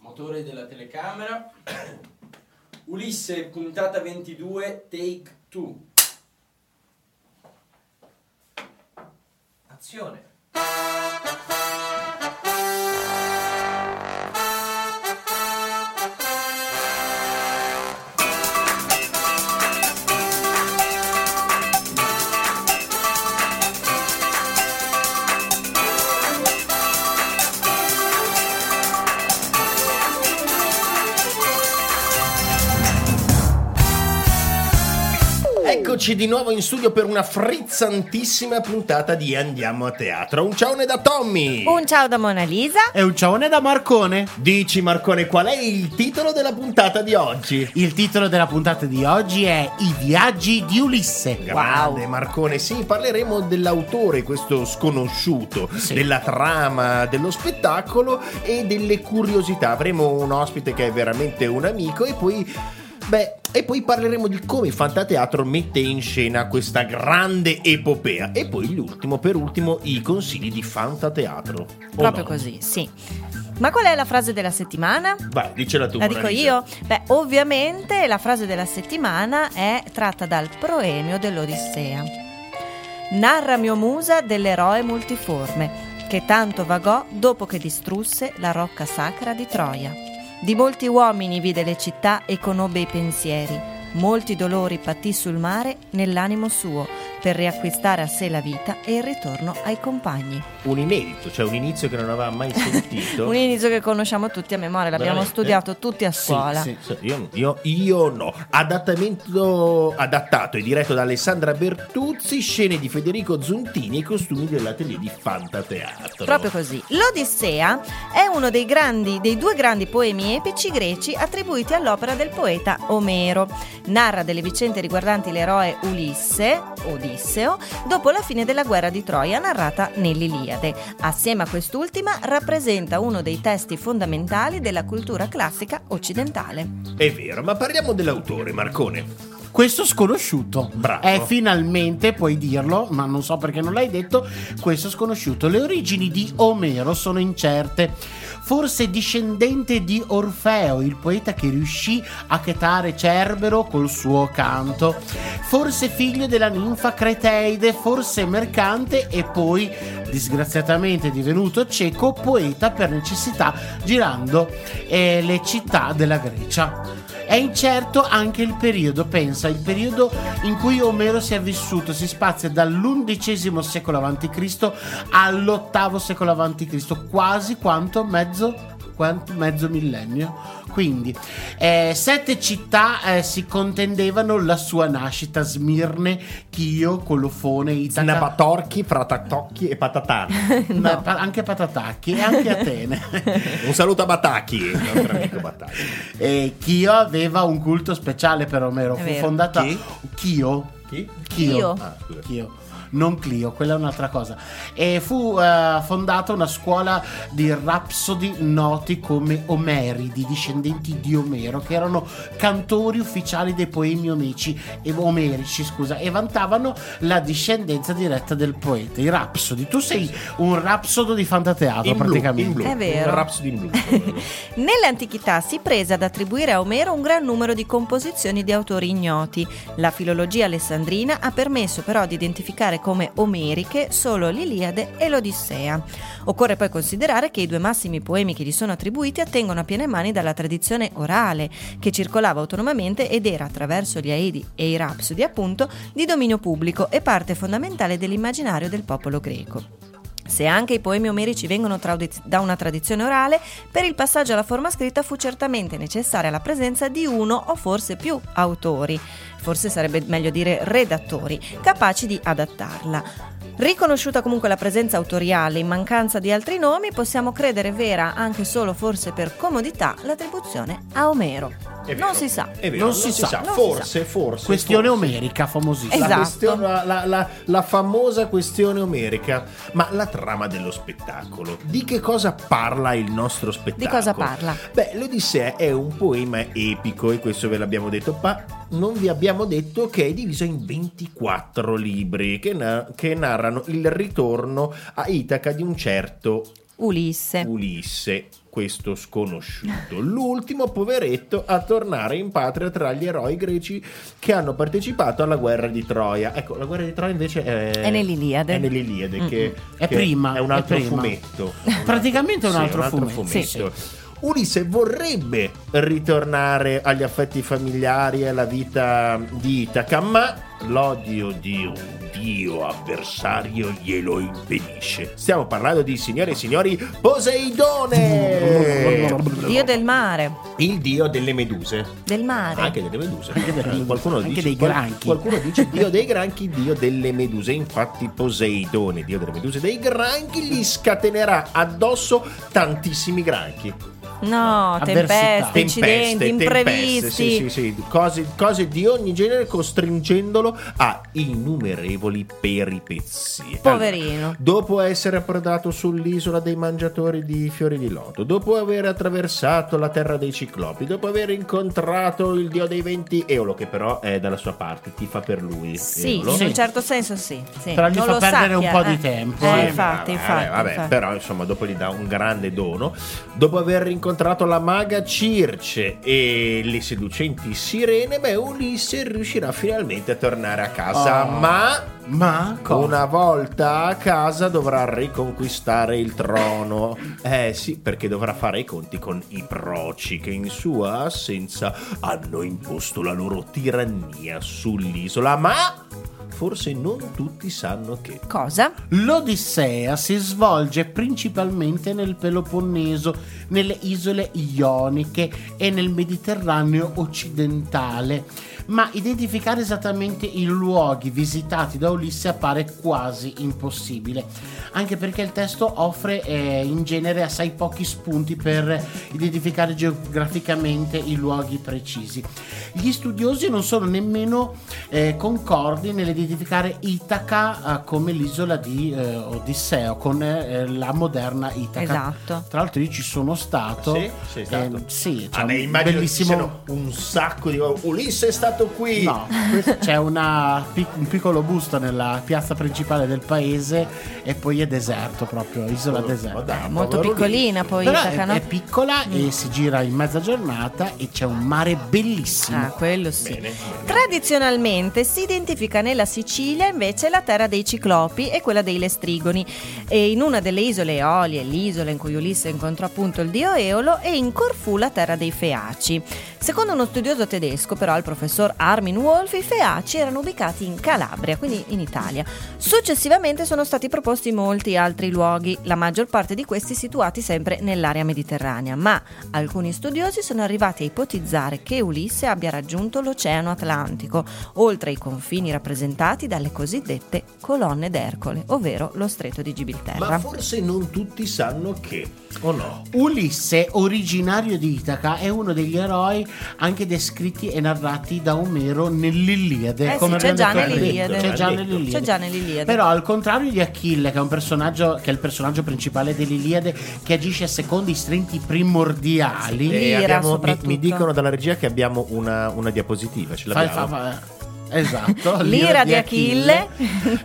Motore della telecamera. Ulisse, puntata 22, take 2. Azione. Eccoci di nuovo in studio per una frizzantissima puntata di Andiamo a teatro. Un ciaone da Tommy. Un ciao da Mona Lisa. E un ciaone da Marcone. Dici Marcone, qual è il titolo della puntata di oggi? Il titolo della puntata di oggi è I viaggi di Ulisse. Grande Marcone, sì, parleremo dell'autore, questo sconosciuto, della trama dello spettacolo e delle curiosità. Avremo un ospite che è veramente un amico e poi Beh, e poi parleremo di come il Fantateatro mette in scena questa grande epopea. E poi l'ultimo, per ultimo, i consigli di Fantateatro. Proprio no? così, sì. Ma qual è la frase della settimana? Vai, dicela tu. La dico Mona Lisa. io? Beh, ovviamente la frase della settimana è tratta dal proemio dell'Odissea. Narra mio musa dell'eroe multiforme, che tanto vagò dopo che distrusse la rocca sacra di Troia. Di molti uomini vide le città e conobbe i pensieri, molti dolori patì sul mare nell'animo suo, per riacquistare a sé la vita e il ritorno ai compagni. Un inedito, cioè un inizio che non aveva mai sentito. Un inizio che conosciamo tutti a memoria, l'abbiamo Veramente? studiato tutti a Sì, scuola. sì, sì, io, io- io no. Adattamento adattato e diretto da Alessandra Bertuzzi, scene di Federico Zuntini e costumi dell'atelier di Fantateatro. Proprio così. L'Odissea è uno dei, grandi, dei due grandi poemi epici greci attribuiti all'opera del poeta Omero. Narra delle vicende riguardanti l'eroe Ulisse, Odisseo, dopo la fine della guerra di Troia narrata nell'Iliade. Assieme a quest'ultima rappresenta uno dei testi fondamentali della cultura classica occidentale. È vero, ma parliamo dell'autore, Marcone. Questo sconosciuto. Bravo. È finalmente, puoi dirlo, ma non so perché non l'hai detto, questo sconosciuto. Le origini di Omero sono incerte. Forse discendente di Orfeo, il poeta che riuscì a chetare Cerbero col suo canto. Forse figlio della ninfa Creteide, forse mercante e poi, disgraziatamente divenuto cieco, poeta per necessità, girando eh, le città della Grecia. È incerto anche il periodo, pensa, il periodo in cui Omero si è vissuto, si spazia dall'undicesimo secolo a.C. all'ottavo secolo a.C., quasi quanto mezzo, quanto mezzo millennio. Quindi, eh, sette città eh, si contendevano la sua nascita: Smirne, Chio, Colofone, Itaca, Snapatorchi, Fratatocchi e Patatani. Beh, pa- anche Patatacchi e anche Atene. Un saluto a Batacchi, il nostro amico Batacchi. E Chio aveva un culto speciale per Omero. È Fu vero. fondata Chi? Chio. Chi? Chio. Ah, scusa. Chio. Non Clio, quella è un'altra cosa. E fu eh, fondata una scuola di rapsodi noti come Omeridi, discendenti di Omero, che erano cantori ufficiali dei poemi omerici, e, omerici scusa, e vantavano la discendenza diretta del poeta, i rapsodi. Tu sei un rapsodo di fantateatro In blu, praticamente. in blu. È vero. Un Rhapsody in blu. Nell'antichità si prese ad attribuire a Omero un gran numero di composizioni di autori ignoti. La filologia alessandrina ha permesso però di identificare come omeriche solo l'Iliade e l'Odissea. Occorre poi considerare che i due massimi poemi che gli sono attribuiti attengono a piene mani dalla tradizione orale, che circolava autonomamente ed era attraverso gli Aedi e i Rapsodi appunto di dominio pubblico e parte fondamentale dell'immaginario del popolo greco. Se anche i poemi omerici vengono traudiz- da una tradizione orale, per il passaggio alla forma scritta fu certamente necessaria la presenza di uno o forse più autori, forse sarebbe meglio dire redattori, capaci di adattarla. Riconosciuta comunque la presenza autoriale in mancanza di altri nomi, possiamo credere vera, anche solo forse per comodità, l'attribuzione a Omero. Non si sa. È vero, Non si sa. Non si Forse, forse. Questione forse. omerica, famosissima. La, Esatto. la- la- la- la famosa questione omerica, ma la trama dello spettacolo. Di che cosa parla il nostro spettacolo? Di cosa parla? Beh, l'Odissea è un poema epico e questo ve l'abbiamo detto, ma non vi abbiamo detto che è diviso in 24 libri che, na- che narrano il ritorno a Itaca di un certo Ulisse. Ulisse. questo sconosciuto. L'ultimo poveretto a tornare in patria tra gli eroi greci che hanno partecipato alla guerra di Troia. Ecco, la guerra di Troia invece è, È nell'Iliade. È nell'Iliade, che, È che prima, È un è altro prima. fumetto. Praticamente è un Sì, altro fumetto. fumetto. Ulisse vorrebbe ritornare agli affetti familiari e alla vita di Itaca, ma l'odio di un dio avversario glielo impedisce. Stiamo parlando di, signore e signori, Poseidone! Dio del mare, Il dio delle meduse. del mare. Anche delle meduse. Anche delle meduse. Qualcuno Anche dice, dei granchi. Qualcuno dice dio dei granchi, dio delle meduse. Infatti Poseidone, dio delle meduse e dei granchi, gli scatenerà addosso tantissimi granchi. No, tempeste, incidenti, imprevisti. sì, sì, sì. Cose, cose di ogni genere costringendolo a innumerevoli peripezie. Poverino. Allora, dopo essere approdato sull'isola dei mangiatori di fiori di loto, dopo aver attraversato la terra dei ciclopi, dopo aver incontrato il dio dei venti Eolo, che però è dalla sua parte, tifa per lui. Sì, Eolo. in un certo senso sì. sì. Però gli Non fa lo perdere un sappia, po' di eh. tempo. Eh, Sì, infatti, vabbè, infatti, vabbè, infatti. però insomma dopo gli dà un grande dono dopo aver incontrato la maga Circe e le seducenti sirene beh Ulisse riuscirà finalmente a tornare a casa Oh. ma Ma cosa? una volta a casa dovrà riconquistare il trono eh sì perché dovrà fare i conti con i proci che in sua assenza hanno imposto la loro tirannia sull'isola ma forse non tutti sanno che. Cosa? L'Odissea si svolge principalmente nel Peloponneso, nelle isole ioniche e nel Mediterraneo occidentale, ma identificare esattamente i luoghi visitati da Ulisse appare quasi impossibile, anche perché il testo offre eh, in genere assai pochi spunti per identificare geograficamente i luoghi precisi. Gli studiosi non sono nemmeno eh, concordi nell'identificare Itaca eh, come l'isola di eh, Odisseo, con eh, la moderna Itaca. Esatto. Tra l'altro io ci sono stato. Sì? Sei stato? Eh, sì, c'è Ah, un bellissimo... un sacco di Ulisse è stato qui No, c'è una un piccolo busto nella piazza principale del paese e poi è deserto proprio, isola deserta. dai, Molto piccolina poi Però Itaca, è, no? è piccola e si gira in mezza giornata e c'è un mare bellissimo. Ah, quello sì. Bene. Tradizionalmente si identifica nella Sicilia invece la terra dei ciclopi e quella dei lestrigoni. E in una delle isole Eolie, l'isola in cui Ulisse incontrò appunto il dio Eolo, e in Corfù la terra dei Feaci. Secondo uno studioso tedesco, però, il professor Armin Wolf, i Feaci erano ubicati in Calabria, quindi in Italia. Successivamente sono stati proposti molti altri luoghi, la maggior parte di questi situati sempre nell'area mediterranea, ma alcuni studiosi sono arrivati a ipotizzare che Ulisse abbia raggiunto l'Oceano Atlantico, oltre ai confini rappresentati dalle cosiddette colonne d'Ercole, ovvero lo stretto di Gibilterra. Ma forse non tutti sanno che, o no? Ulisse, originario di Itaca, è uno degli eroi anche descritti e narrati da Omero nell'Iliade. Eh sì, come c'è già nell'Iliade. C'è già nell'Iliade. C'è già nell'Iliade. Però al contrario di Achille, che è un personaggio che è il personaggio principale dell'Iliade, che agisce secondo istinti primordiali. Sì. E abbiamo- mi, mi dicono dalla regia che abbiamo una, una diapositiva, ce Fa- l'abbiamo? fa- fa- Esatto, L'ira di Achille.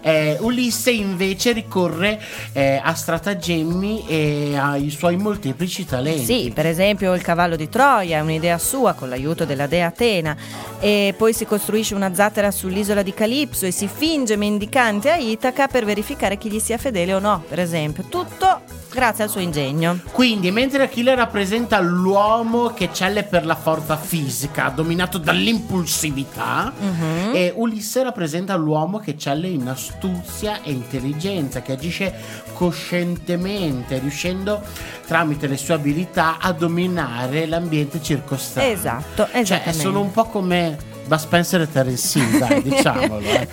Eh, Ulisse invece ricorre eh, a stratagemmi e ai suoi molteplici talenti. Sì, per esempio il cavallo di Troia è un'idea sua con l'aiuto della dea Atena e poi si costruisce una zattera sull'isola di Calipso e si finge mendicante a Itaca per verificare chi gli sia fedele o no, per esempio. Tutto grazie al suo ingegno. Quindi, mentre Achille rappresenta l'uomo che celle per la forza fisica, dominato dall'impulsività, e Ulisse rappresenta l'uomo che celle in astuzia e intelligenza, che agisce coscientemente, riuscendo tramite le sue abilità a dominare l'ambiente circostante. Esatto, Cioè, esattamente. sono un po' come Bud Spencer e Terence Hill, dai, diciamolo. eh.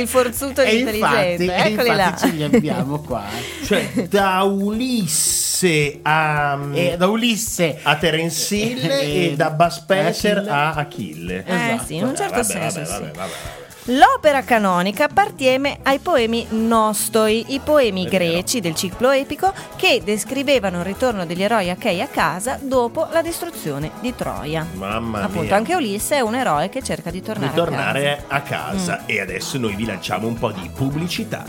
Il forzuto E intelligente, infatti, e eccoli là. infatti ce li abbiamo qua. Cioè, da Ulisse a, E da Ulisse a Terence Hill E- e da Bud Spencer Achille. a Achille. Eh Esatto. sì, in un certo Vabbè, senso vabbè, sì. vabbè, vabbè. L'opera canonica appartiene ai poemi nostoi, i poemi greci del ciclo epico che descrivevano il ritorno degli eroi achei a casa dopo la distruzione di Troia. Mamma Appunto, mia. anche Ulisse è un eroe che cerca di tornare, Ritornare a a casa. Mm. E adesso noi vi lanciamo un po' di pubblicità.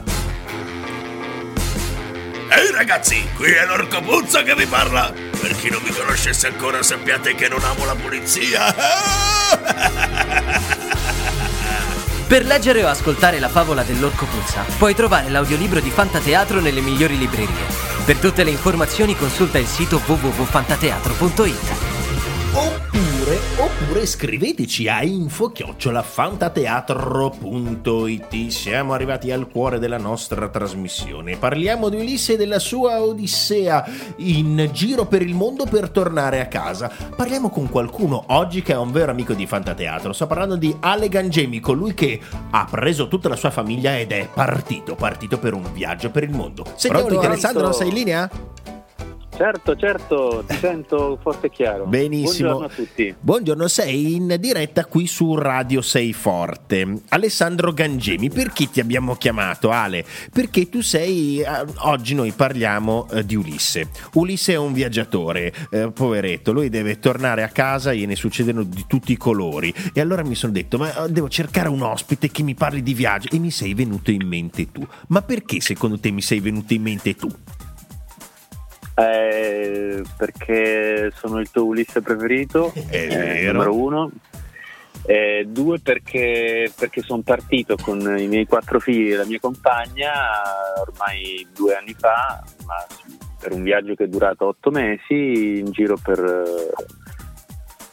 Ehi ragazzi, qui è l'orco Puzzo che vi parla! Per chi non mi conoscesse ancora, sappiate che non amo la polizia. Per leggere o ascoltare la favola dell'orco puzza, puoi trovare l'audiolibro di Fantateatro nelle migliori librerie. Per tutte le informazioni consulta il sito www.fantateatro.it. Oppure, scriveteci a info-fantateatro.it Siamo arrivati al cuore della nostra trasmissione. Parliamo di Ulisse e della sua odissea in giro per il mondo per tornare a casa. Parliamo con qualcuno oggi che è un vero amico di Fantateatro. Sto parlando di Ale Gangemi, colui che ha preso tutta la sua famiglia ed è partito, partito per un viaggio per il mondo. Sentiamo Pronto? Alessandro, sei in linea? Certo, certo, ti sento forte e chiaro. Benissimo. Buongiorno a tutti. Buongiorno, sei in diretta qui su Radio Sei Forte. Alessandro Gangemi, perché ti abbiamo chiamato Ale? Perché tu sei, eh, oggi noi parliamo eh, di Ulisse. Ulisse è un viaggiatore, eh, poveretto, lui deve tornare a casa, gliene succedono di tutti i colori. E allora mi sono detto, ma eh, devo cercare un ospite che mi parli di viaggio. E mi sei venuto in mente tu. Ma perché secondo te mi sei venuto in mente tu? Eh, perché sono il tuo Ulisse preferito, eh, numero uno. Eh, due perché, perché sono partito con i miei quattro figli e la mia compagna ormai due anni fa, ma per un viaggio che è durato otto mesi in giro per eh,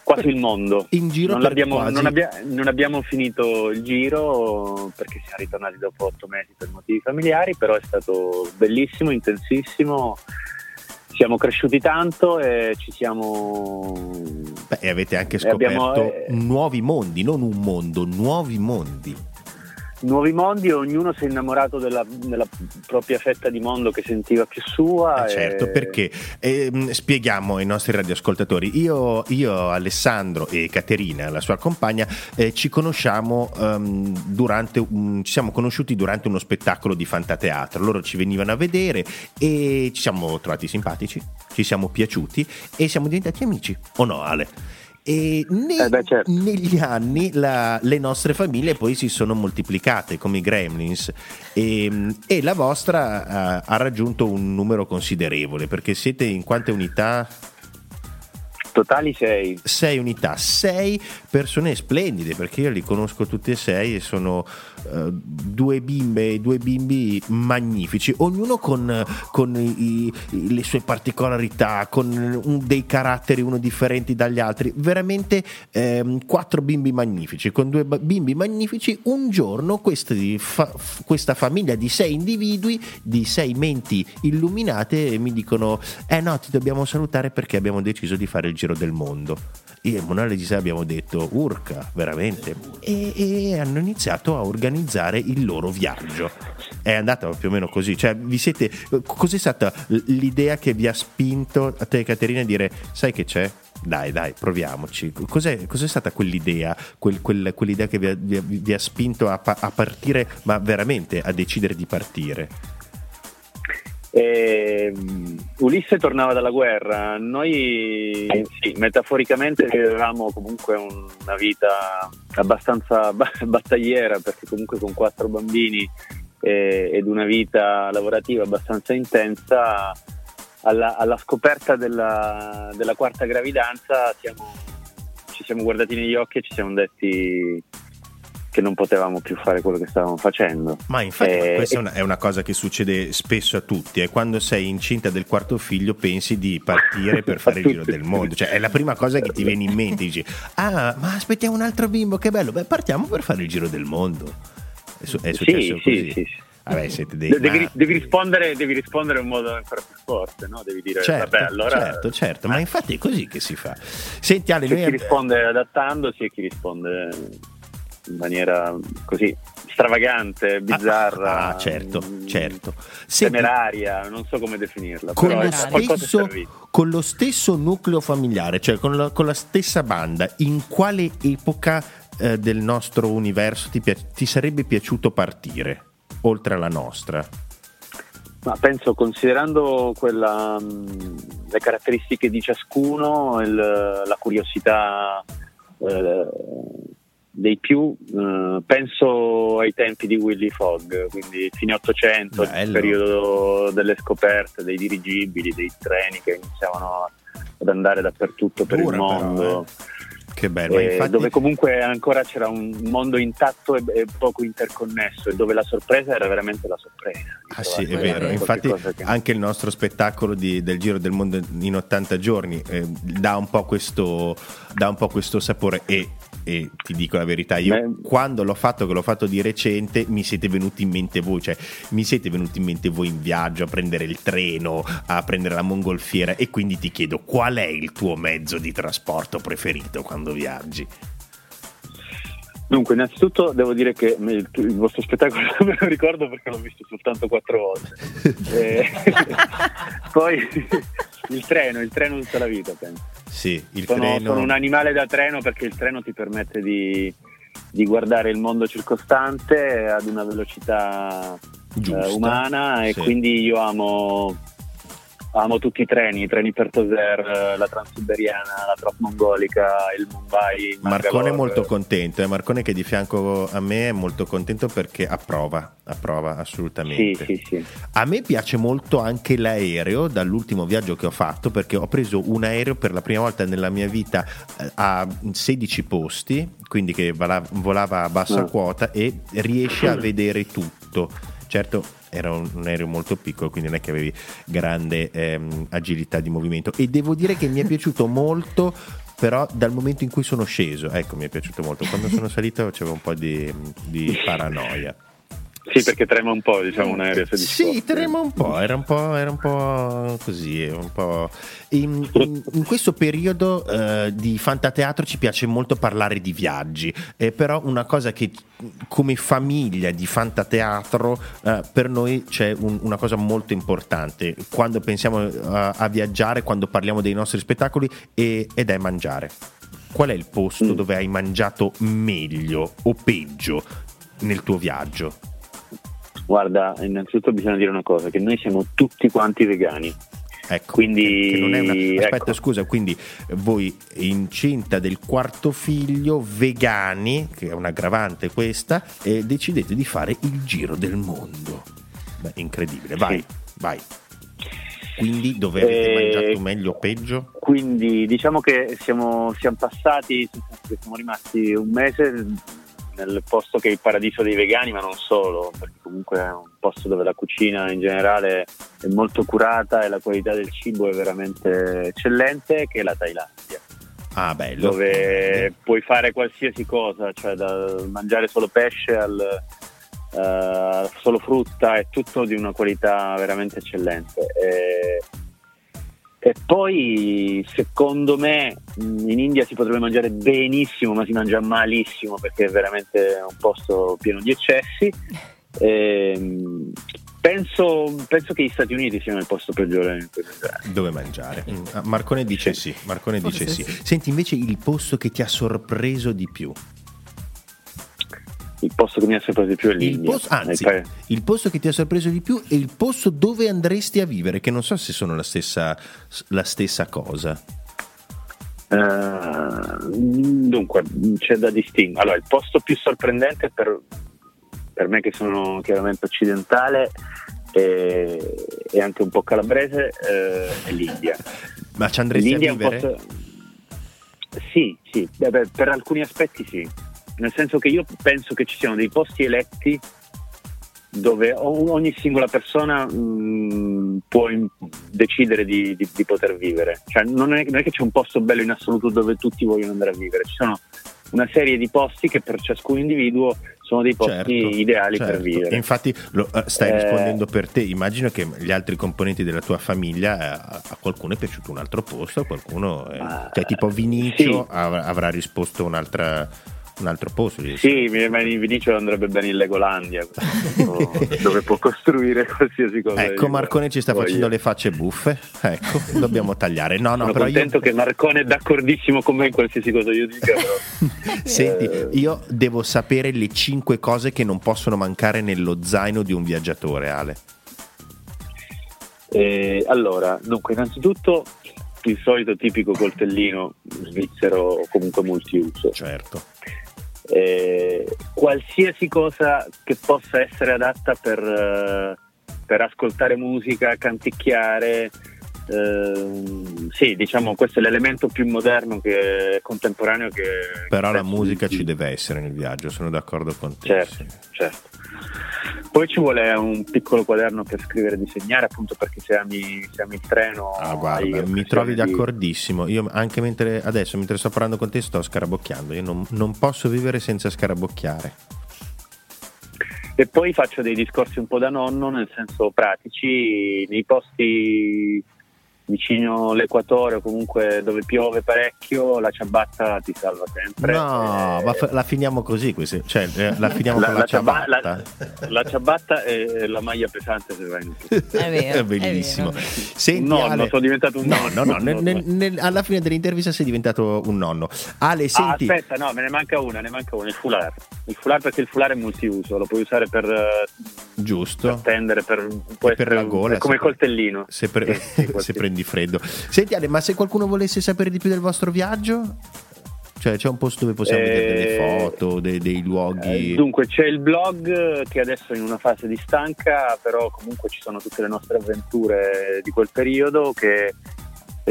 quasi il mondo. In giro non, quasi- non abbia- non abbiamo finito il giro perché siamo ritornati dopo otto mesi per motivi familiari, però è stato bellissimo, intensissimo. Siamo cresciuti tanto e ci siamo. Beh, e avete anche scoperto abbiamo, eh, nuovi mondi, non un mondo, nuovi mondi. Nuovi mondi, ognuno si è innamorato della, della propria fetta di mondo che sentiva più sua. Eh, certo, e- perché ehm, spieghiamo ai nostri radioascoltatori, io, io, Alessandro e Caterina, la sua compagna, eh, ci conosciamo ehm, durante, un- ci siamo conosciuti durante uno spettacolo di Fantateatro, loro ci venivano a vedere e ci siamo trovati simpatici, ci siamo piaciuti e siamo diventati amici, o no Ale? E ne- Eh beh, certo. negli anni la- le nostre famiglie poi si sono moltiplicate come i gremlins e, e la vostra eh, ha raggiunto un numero considerevole perché siete in quante unità? Totali sei. Sei unità, sei persone splendide perché io li conosco tutti e sei e sono eh, due bimbe e due bimbi magnifici, ognuno con, con i- i- le sue particolarità, con un- dei caratteri uno differenti dagli altri, veramente ehm, quattro bimbi magnifici, con due bimbi magnifici, un giorno questi fa- questa famiglia di sei individui, di sei menti illuminate mi dicono eh no ti dobbiamo salutare perché abbiamo deciso di fare il giro del mondo. Io e Monale di sé abbiamo detto urca, veramente. E, e hanno iniziato a organizzare il loro viaggio. È andata più o meno così. Cioè, vi siete. Cos'è stata l'idea che vi ha spinto a te, Caterina, a dire: Sai che c'è? Dai, dai, proviamoci. Cos'è, cos'è stata quell'idea? Quel- quel- quell'idea che vi ha, vi ha- vi ha spinto a, a partire, ma veramente a decidere di partire? E, mm, Ulisse tornava dalla guerra, noi sì, metaforicamente avevamo comunque un- una vita abbastanza ba- battagliera perché comunque con quattro bambini eh, ed una vita lavorativa abbastanza intensa alla, alla scoperta della, della quarta gravidanza siamo- ci siamo guardati negli occhi e ci siamo detti che non potevamo più fare quello che stavamo facendo. Ma infatti Eh, questa è una, è una cosa che succede spesso a tutti, è quando sei incinta del quarto figlio pensi di partire per fare il giro del mondo, cioè è la prima cosa che ti viene in mente, dici ah ma aspettiamo un altro bimbo, che bello, beh partiamo per fare il giro del mondo. È, su- è successo Sì, così. sì, sì. Vabbè, dei De- devi, ma- devi rispondere, devi rispondere in modo ancora più forte, no? Devi dire, Certo, vabbè, allora... certo, certo, ma infatti è così che si fa. Senti Ale, C'è noi chi risponde adattandosi e chi risponde in maniera così stravagante, bizzarra, Ah, certo, mm, certo. Temeraria, non so come definirla, con lo, stesso, con lo stesso nucleo familiare, cioè con la, con la stessa banda, in quale epoca eh, del nostro universo ti, pia- ti sarebbe piaciuto partire, oltre alla nostra? Ma penso, considerando quella, mh, le caratteristiche di ciascuno, il- la curiosità eh, dei più, eh, penso ai tempi di Willy Fogg, quindi fine 800, il periodo delle scoperte, dei dirigibili, dei treni che iniziavano ad andare dappertutto per Dura il però, mondo. eh. Che bello, eh, infatti... dove comunque ancora c'era un mondo intatto e, e poco interconnesso e dove la sorpresa era veramente la sorpresa. Ah sì, è vero, infatti che- anche il nostro spettacolo di- del Giro del Mondo in 80 giorni eh, dà, un po questo, dà un po' questo sapore e, e ti dico la verità, io Beh. quando l'ho fatto, che l'ho fatto di recente, mi siete venuti in mente voi, cioè mi siete venuti in mente voi in viaggio a prendere il treno, a prendere la mongolfiera e quindi ti chiedo qual è il tuo mezzo di trasporto preferito quando viaggi? Dunque, innanzitutto devo dire che il, il vostro spettacolo non me lo ricordo perché l'ho visto soltanto quattro volte. Eh, poi il treno, il treno tutta la vita, penso. Sì, il Sono, treno... sono un animale da treno perché il treno ti permette di, di guardare il mondo circostante ad una velocità eh, umana e Sì. quindi io amo, amo tutti i treni, i treni per Toser, la Transiberiana, la Transmongolica, il Mumbai. Marcone è molto contento, eh. Marcone che di fianco a me è molto contento perché approva, approva Sì, assolutamente. sì, sì. A me piace molto anche l'aereo dall'ultimo viaggio che ho fatto perché ho preso un aereo per la prima volta nella mia vita eh, a 16 posti, quindi che volava a bassa Ah. quota e riesce a vedere tutto. Certo, era un, aereo molto piccolo, quindi non è che avevi grande ehm, agilità di movimento. E devo dire che mi è piaciuto molto, però dal momento in cui sono sceso, ecco, mi è piaciuto molto. Quando sono salito c'era un po' di, di paranoia. Sì, perché trema un po', diciamo, un aereo 16 Sì, trema un po', era un po', era un po' così, un po'... In, in- in questo periodo eh, di fantateatro ci piace molto parlare di viaggi, eh, però una cosa che come famiglia di fantateatro eh, per noi c'è un- una cosa molto importante quando pensiamo eh, a viaggiare, quando parliamo dei nostri spettacoli e- ed è mangiare. Qual è il posto Mm. dove hai mangiato meglio o peggio nel tuo viaggio? Guarda, innanzitutto bisogna dire una cosa, che noi siamo tutti quanti vegani. Ecco, Quindi, che non è una... aspetta, ecco. scusa, quindi voi incinta del quarto figlio, vegani, che è un'aggravante questa, e decidete di fare il giro del mondo. Beh, incredibile, vai, Sì. vai. Quindi dove avete Eh, mangiato meglio o peggio? Quindi diciamo che siamo, siamo passati, siamo rimasti un mese nel posto che è il paradiso dei vegani, ma non solo, perché comunque è un posto dove la cucina in generale è molto curata e la qualità del cibo è veramente eccellente, che è la Thailandia. Ah, bello. dove puoi fare qualsiasi cosa, cioè da mangiare solo pesce al eh, solo frutta, è tutto di una qualità veramente eccellente. E poi secondo me in India si potrebbe mangiare benissimo, ma si mangia malissimo perché è veramente un posto pieno di eccessi. Ehm, penso, penso che gli Stati Uniti siano il posto peggiore. Dove mangiare? Ah, Marcone dice sì, Marcone Forse dice sì. sì. Senti invece il posto che ti ha sorpreso di più. Il posto che mi ha sorpreso di più è Il l'India. posto, anzi, il posto che ti ha sorpreso di più è il posto dove andresti a vivere, che non so se sono la stessa, la stessa cosa. Eh, dunque, c'è da distinguere. Allora, il posto più sorprendente per, per me, che sono chiaramente occidentale e, e anche un po' calabrese, eh, è l'India. Ma ci andresti L'India a vivere? posto. Sì, sì, Beh, beh, per alcuni aspetti sì. Nel senso che io penso che ci siano dei posti eletti dove ogni singola persona mh, può in- decidere di, di- di poter vivere. Cioè, non, è, non è che c'è un posto bello in assoluto dove tutti vogliono andare a vivere, ci sono una serie di posti che per ciascun individuo sono dei posti Certo, ideali per certo. vivere. Infatti lo- eh, stai Eh, rispondendo per te. Immagino che gli altri componenti della tua famiglia, eh, a a qualcuno è piaciuto un altro posto, a qualcuno... eh, Ah, cioè tipo Vinicio sì. av- avrà risposto un'altra, un altro posto. Sì, Vinicio andrebbe bene in Legolandia, dove può costruire qualsiasi cosa. Ecco, io Marcone ci sta voglia. facendo le facce buffe. Ecco, dobbiamo tagliare. No, no, Sono però io... contento che Marcone è d'accordissimo con me in qualsiasi cosa io dica. Senti, Eh. io devo sapere le cinque cose che non possono mancare nello zaino di un viaggiatore, Ale. Eh, allora, dunque, innanzitutto il solito tipico coltellino svizzero o comunque multiuso. Certo. Eh, qualsiasi cosa che possa essere adatta per, eh, per ascoltare musica, canticchiare, Ehm, sì, diciamo questo è l'elemento più moderno che contemporaneo che Però la musica ci deve essere nel viaggio, sono d'accordo con te. Certo, sì. certo. Poi ci vuole un piccolo quaderno per scrivere e disegnare, appunto perché se ami, se ami il treno. Ah, guarda, mi trovi di- d'accordissimo. Io anche mentre adesso, mentre sto parlando con te, sto scarabocchiando. Io non, non posso vivere senza scarabocchiare. E poi faccio dei discorsi un po' da nonno, nel senso pratici, nei posti vicino all'equatore o comunque dove piove parecchio, la ciabatta ti salva sempre. No, Eh, ma fa- la finiamo così, questi- cioè eh, la finiamo la, con la, la ciaba- ciabatta. la- la ciabatta e la maglia pesante se vai in È vero, è bellissimo. vero. Senti, nonno, Ale- sono diventato un no, nonno. No, no, nel- nel- nel- alla fine dell'intervista sei diventato un nonno. Ale, Ah, senti, aspetta, no, me ne manca una, ne manca una, il foulard. Il foulard perché il foulard è multiuso, lo puoi usare per, eh, per giusto. tendere, per, può E per essere la gola, è come se- coltellino. Se, pre- Sì, sì, se qualche- prendi freddo. Senti Ale, ma se qualcuno volesse sapere di più del vostro viaggio? Cioè c'è un posto dove possiamo vedere delle Eh, foto, dei, dei luoghi... Eh, dunque c'è il blog eh, che adesso è in una fase di stanca, però comunque ci sono tutte le nostre avventure di quel periodo che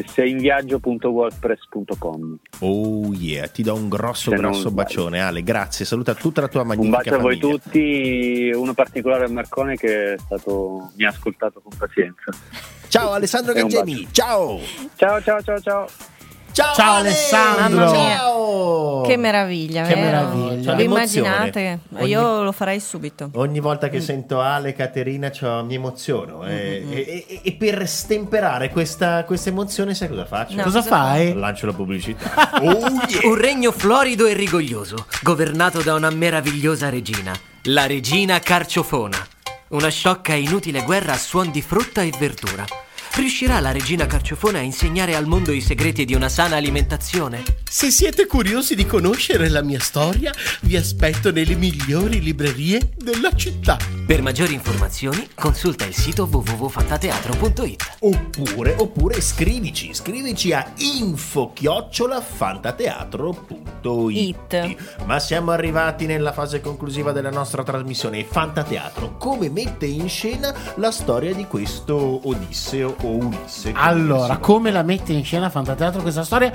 seinviaggio.wordpress.com. Oh yeah, ti do un grosso Se non grosso bacione Ale, grazie, saluta tutta la tua Un magnifica bacio a voi famiglia. tutti, uno particolare a Marcone che è stato, mi ha ascoltato con pazienza. Ciao Alessandro un Gaggemi, ciao! Ciao ciao ciao ciao! Ciao, Ciao, Ale! Alessandro! Ciao! Che meraviglia, Che vero? meraviglia. Vi L'emozione. immaginate? Ogni- Io lo farei subito. Ogni volta che sento Ale, Caterina, cioè, mi emoziono. E, e- e- e per stemperare questa, questa emozione, sai cosa faccio? No. Cosa cosa fai? Lancio la pubblicità. oh yeah! Un regno florido e rigoglioso, governato da una meravigliosa regina, la regina Carciofona. Una sciocca e inutile guerra a suon di frutta e verdura. Riuscirà la regina Carciofona a insegnare al mondo i segreti di una sana alimentazione? Se siete curiosi di conoscere la mia storia, vi aspetto nelle migliori librerie della città. Per maggiori informazioni, consulta il sito www.fantateatro.it. Oppure, oppure scrivici, scrivici a info fantateatro.it It. Ma siamo arrivati nella fase conclusiva della nostra trasmissione Fantateatro, come mette in scena la storia di questo Odisseo o Ulisse. Allora, come la mette in scena Fantateatro questa storia?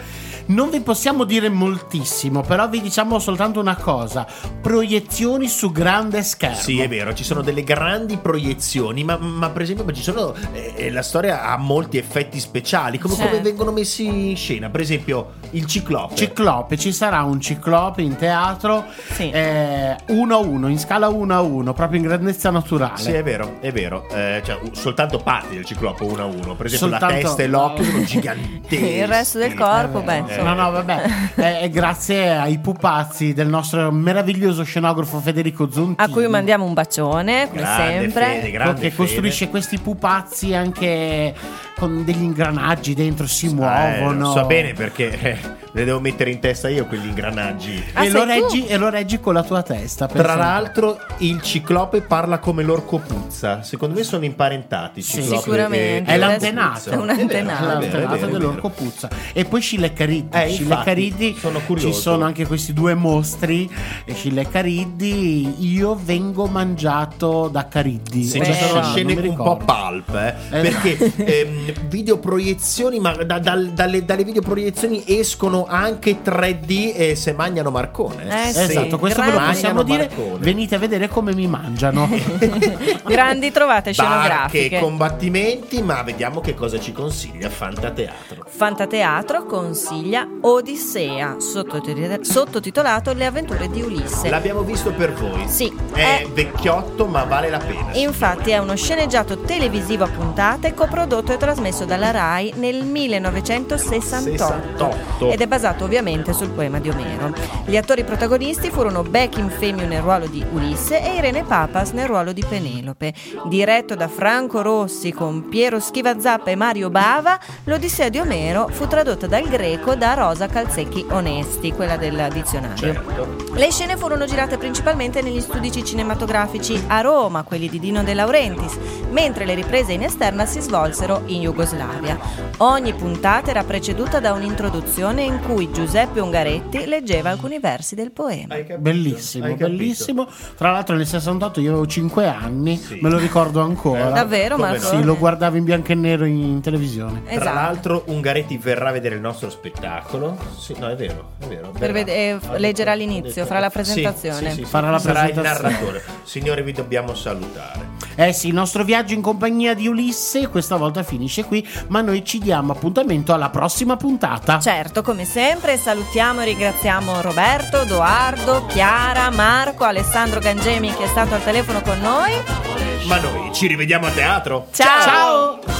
Non vi possiamo dire moltissimo, però vi diciamo soltanto una cosa: proiezioni su grande schermo. Sì, è vero, ci sono delle grandi proiezioni, ma, ma per esempio ci sono. eh, la storia ha molti effetti speciali, come, come Certo. vengono messi in scena. Per esempio, il ciclope. Ciclope, ci sarà un ciclope in teatro Sì. eh, 1 a 1, in scala 1 a 1, proprio in grandezza naturale. Sì, è vero, è vero. Eh, cioè, soltanto parti del ciclope uno a uno. Per esempio, la Soltanto- testa e l'occhio sono giganteschi. Il resto del corpo, Eh, beh, eh, No, no, vabbè, è, è grazie ai pupazzi del nostro meraviglioso scenografo Federico Zontini. A cui mandiamo un bacione, come Grande sempre. Fede, grande che Fede. costruisce questi pupazzi anche con degli ingranaggi dentro, si Eh, muovono. lo so bene perché eh, le devo mettere in testa io quegli ingranaggi. Ah, e, lo reggi, e lo reggi con la tua testa. Tra l'altro, il ciclope parla come l'orco puzza. Secondo me sono imparentati. Sì. Sicuramente. È l'antenato. È un antenato. L'antenato dell'orco puzza e poi Scilleccariddi Eh, Scilleccariddi infatti, sono curioso. ci sono anche questi due mostri e Scilleccariddi io vengo mangiato da Cariddi Sì, ci sono no, scene un po' pulp, eh, Eh, perché ehm, videoproiezioni, ma da- dal- dalle, dalle videoproiezioni escono anche 3D e se mangiano Marcone. Eh, sì. esatto questo ve lo Grandi. possiamo dire Marcone. venite a vedere come mi mangiano Grandi trovate Barche, scenografiche. combattimenti, ma vediamo che cosa ci consiglia Fantateatro. Fantateatro consiglia Odissea, sottotitol- sottotitolato Le avventure di Ulisse. L'abbiamo visto per voi. Sì, È è- vecchiotto, ma vale la pena. Infatti è uno sceneggiato televisivo a puntate coprodotto e trasmesso dalla RAI nel 1968 68. ed è basato ovviamente sul poema di Omero. Gli attori protagonisti furono Beckham Femio nel ruolo di Ulisse e Irene Papas nel ruolo di Penelope. Diretto da Franco Rossi con Piero Schivazappa e Mario Bava, l'Odissea di Omero fu tradotta dal greco da Rosa Calzecchi Onesti, quella del dizionario. Certo. Le scene furono girate principalmente negli studi cinematografici a Roma, quelli di Dino De Laurentiis, mentre le riprese in esterna si svolsero in Jugoslavia. Ogni puntata era preceduta da un'introduzione in cui Giuseppe Ungaretti leggeva alcuni versi del poema. Bellissimo, bellissimo. Tra l'altro nel 68 io avevo 5 anni, Sì. me lo ricordo ancora. Davvero, come Marco? Sì, lo guardavo in bianco e nero in televisione. Tra Esatto. l'altro Ungaretti verrà a vedere il nostro spettacolo. Sì, no, è vero, è vero. Vede- eh, ha all'inizio, farà la presentazione. sì, sì, sì. Farà la Sarà il presentazione. narratore. Signore, vi dobbiamo salutare. Eh sì, il nostro viaggio in compagnia di Ulisse questa volta finisce qui, ma noi ci diamo appuntamento alla prossima puntata. Certo, come sempre salutiamo e ringraziamo Roberto, Doardo, Chiara, Marco, Alessandro Gangemi che è stato al telefono con noi. Ma noi ci rivediamo a teatro. Ciao! Ciao!